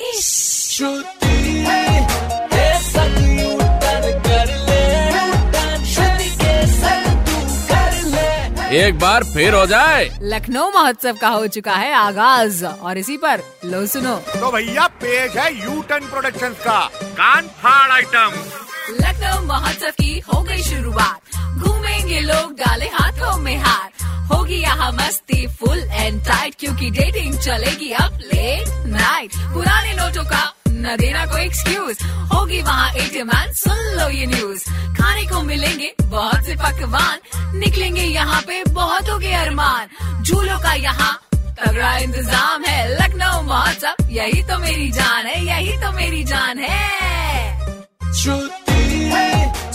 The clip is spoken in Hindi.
एक बार फिर हो जाए लखनऊ महोत्सव का हो चुका है आगाज़ और इसी पर लो सुनो। तो भैया पेश है यू टर्न प्रोडक्शन का। कान फाड़ आइटम लखनऊ महोत्सव की हो गई शुरुआत। घूमेंगे लोग डाले हाथों में हाथ होगी यहाँ मस्ती फुल एंड टाइट क्योंकि डेटिंग चलेगी अब लेट नाइट पुराने नोटों का न देना कोई एक्सक्यूज होगी वहाँ एटीएम सुन लो ये न्यूज़ खाने को मिलेंगे बहुत से पकवान. निकलेंगे यहाँ पे बहुतों के अरमान. झूलों का यहाँ तगड़ा इंतज़ाम है. लखनऊ महोत्सव, यही तो मेरी जान है, यही तो मेरी जान है।